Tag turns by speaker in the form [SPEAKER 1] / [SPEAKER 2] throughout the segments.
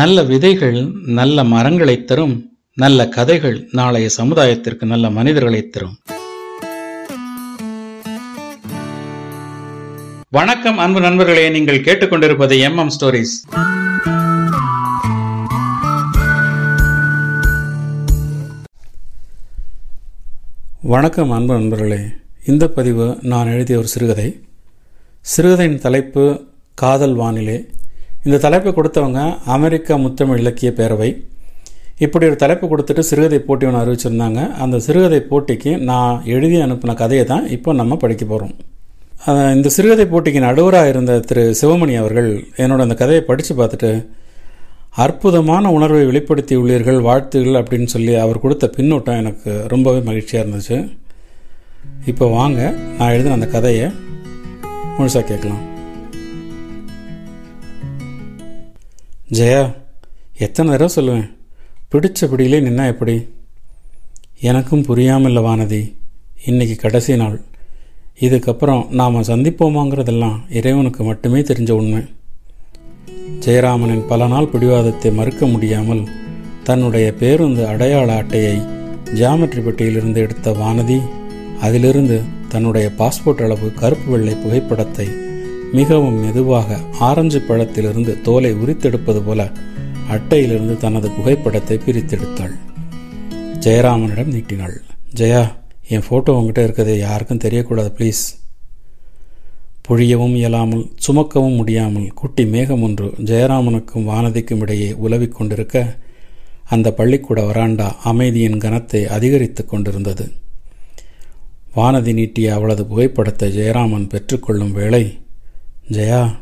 [SPEAKER 1] நல்ல விதைகள் நல்ல மரங்களை தரும் நல்ல கதைகள் நாளைய சமுதாயத்திற்கு நல்ல மனிதர்களை தரும். வணக்கம் அன்பு நண்பர்களே. நீங்கள் கேட்டுக்கொண்டிருப்பது எம் எம் ஸ்டோரிஸ். வணக்கம் அன்பு நண்பர்களே. இந்த பதிவு நான் எழுதிய ஒரு சிறுகதை. சிறுகதையின் தலைப்பு காதல் வானிலை இந்த தலைப்பை கொடுத்தவங்க அமெரிக்கா முத்தமிழ் இலக்கிய பேரவை. இப்படி ஒரு தலைப்பு கொடுத்துட்டு சிறுகதை போட்டி ஒன்று அறிவிச்சிருந்தாங்க. அந்த சிறுகதை போட்டிக்கு நான் எழுதி அனுப்பின கதையை தான் இப்போ நம்ம படிக்க போகிறோம் இந்த சிறுகதை போட்டிக்கு நடுவராக இருந்த திரு சிவமணி அவர்கள் என்னோட அந்த கதையை படித்து பார்த்துட்டு அற்புதமான உணர்வை வெளிப்படுத்தி உள்ளீர்கள் வாழ்த்துகள் அப்படின்னு சொல்லி அவர் கொடுத்த பின்னூட்டம் எனக்கு ரொம்பவே மகிழ்ச்சியாக இருந்துச்சு. இப்போ வாங்க நான் எழுதின அந்த கதையை முழுசாக கேட்கலாம். ஜெயா எத்தனை தடவை சொல்லுவேன்? பிடிச்சபடியிலே நின்னா எப்படி? எனக்கும் புரியாமல் வானதி. இன்னைக்கு கடைசி நாள். இதுக்கப்புறம் நாம் சந்திப்போமாங்கிறதெல்லாம் இறைவனுக்கு மட்டுமே தெரிஞ்ச உண்மை. ஜெயராமனின் பல நாள் பிடிவாதத்தை மறுக்க முடியாமல் தன்னுடைய பேருந்து அடையாள அட்டையை ஜியாமெட்ரி பெட்டியிலிருந்து எடுத்த வானதி அதிலிருந்து தன்னுடைய பாஸ்போர்ட் அளவு கருப்பு வெள்ளை புகைப்படத்தை மிகவும் மெதுவாக ஆரஞ்சு பழத்திலிருந்து தோலை உரித்தெடுப்பது போல அட்டையிலிருந்து தனது புகைப்படத்தை பிரித்தெடுத்தாள். ஜெயராமனிடம் நீட்டினாள். ஜெயா என் ஃபோட்டோ உங்ககிட்ட இருக்கிறது யாருக்கும் தெரியக்கூடாது ப்ளீஸ் புழியவும் இயலாமல் சுமக்கவும் முடியாமல் குட்டி மேகம் ஒன்று ஜெயராமனுக்கும் வானதிக்கும் இடையே உலவிக் கொண்டிருக்க அந்த பள்ளிக்கூட வராண்டா அமைதியின் கனத்தை அதிகரித்து கொண்டிருந்தது. வானதி நீட்டிய அவளது புகைப்படத்தை ஜெயராமன் பெற்றுக்கொள்ளும் வேளை ஜெயா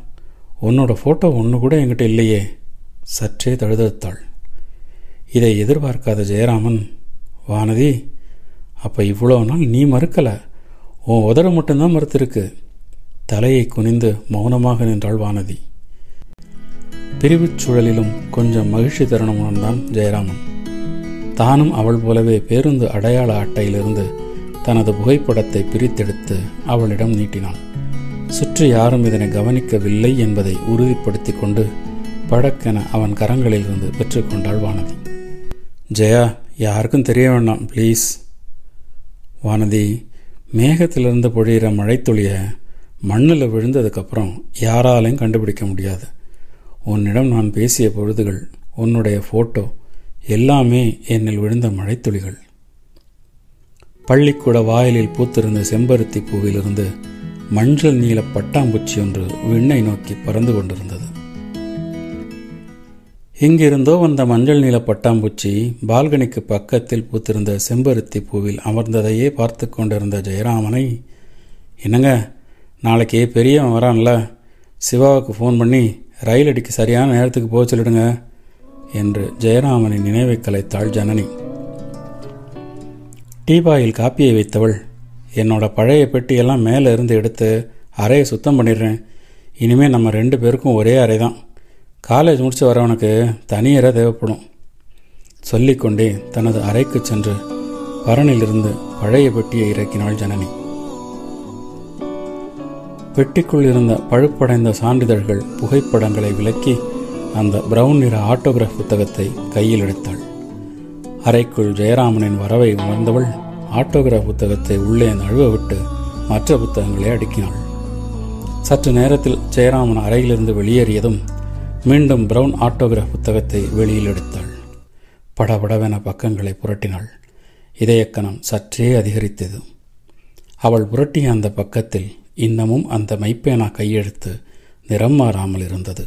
[SPEAKER 1] உன்னோட ஃபோட்டோ ஒன்று கூட என்கிட்ட இல்லையே. சற்றே தழுதழுத்தாள். இதை எதிர்பார்க்காத ஜெயராமன் வானதி அப்போ இவ்வளோ நாள் நீ மறுக்கலை? உன் உதட மட்டும்தான் மறுத்திருக்கு. தலையை குனிந்து மௌனமாக நின்றாள் வானதி. பிரிவுச் சூழலிலும் கொஞ்சம் மகிழ்ச்சி தருணம் உணர்ந்தான் ஜெயராமன். தானும் அவள் போலவே பேருந்து அடையாள அட்டையிலிருந்து தனது புகைப்படத்தை பிரித்தெடுத்து அவளிடம் நீட்டினான் சுற்றி யாரும் இதனை கவனிக்கவில்லை என்பதை உறுதிப்படுத்தி கொண்டு படக்கென அவன் கரங்களில் இருந்து பெற்றுக்கொண்டாள் வானதி. ஜெயா யாருக்கும் தெரிய வேண்டாம் ப்ளீஸ். வானதி மேகத்திலிருந்து பொழிகிற மழைத்துளியை மண்ணில் விழுந்ததுக்கப்புறம் யாராலையும் கண்டுபிடிக்க முடியாது. உன்னிடம் நான் பேசிய பொழுதுகள் உன்னுடைய ஃபோட்டோ எல்லாமே என்னில் விழுந்த மழைத்துளிகள். பள்ளிக்கூட வாயிலில் பூத்திருந்த செம்பருத்தி பூவிலிருந்து மஞ்சள் நீல பட்டாம்பூச்சி ஒன்று விண்ணை நோக்கி பறந்து கொண்டிருந்தது. எங்கிருந்தோ வந்த மஞ்சள் நீல பட்டாம்பூச்சி பால்கனிக்கு பக்கத்தில் பூத்திருந்த செம்பருத்தி பூவில் அமர்ந்ததையே பார்த்து கொண்டிருந்த ஜெயராமனை என்னங்க நாளைக்கு பெரியவன் வரான்ல சிவாவுக்கு ஃபோன் பண்ணி ரயில் அடிக்கு சரியான நேரத்துக்கு போக சொல்லிடுங்க என்று ஜெயராமனின் நினைவை கலைத்தாள் ஜனனி. டீபாயில் காப்பியை வைத்தவள் என்னோட பழைய பெட்டியெல்லாம் மேலே இருந்து எடுத்து அறையை சுத்தம் பண்ணிடுறேன். இனிமேல் நம்ம ரெண்டு பேருக்கும் ஒரே அறை தான் காலேஜ் முடிச்சு வரவனுக்கு தனியறை தேவைப்படும். சொல்லிக்கொண்டே தனது அறைக்கு சென்று பரனிலிருந்து பழைய பெட்டியை இறக்கினாள் ஜனனி. பெட்டிக்குள் இருந்த பழுப்படைந்த சான்றிதழ்கள் புகைப்படங்களை விலக்கி அந்த பிரவுன் நிற ஆட்டோகிராஃப் புத்தகத்தை கையில் எடுத்தாள். அறைக்குள் ஜெயராமனின் வரவை உணர்ந்தவள் ஆட்டோகிராஃப் புத்தகத்தை உள்ளே நழுவ விட்டு மற்ற புத்தகங்களை அடுக்கினாள். சற்று நேரத்தில் ஜெயராமன் அறையிலிருந்து வெளியேறியதும் மீண்டும் பிரவுன் ஆட்டோகிராஃப் புத்தகத்தை வெளியில் எடுத்தாள். படபடவென பக்கங்களை புரட்டினாள். இதயக்கணம் சற்றே அதிகரித்தது. அவள் புரட்டிய அந்த பக்கத்தில் இன்னமும் அந்த மைப்பேனா கையெழுத்து நிறம் மாறாமல் இருந்தது.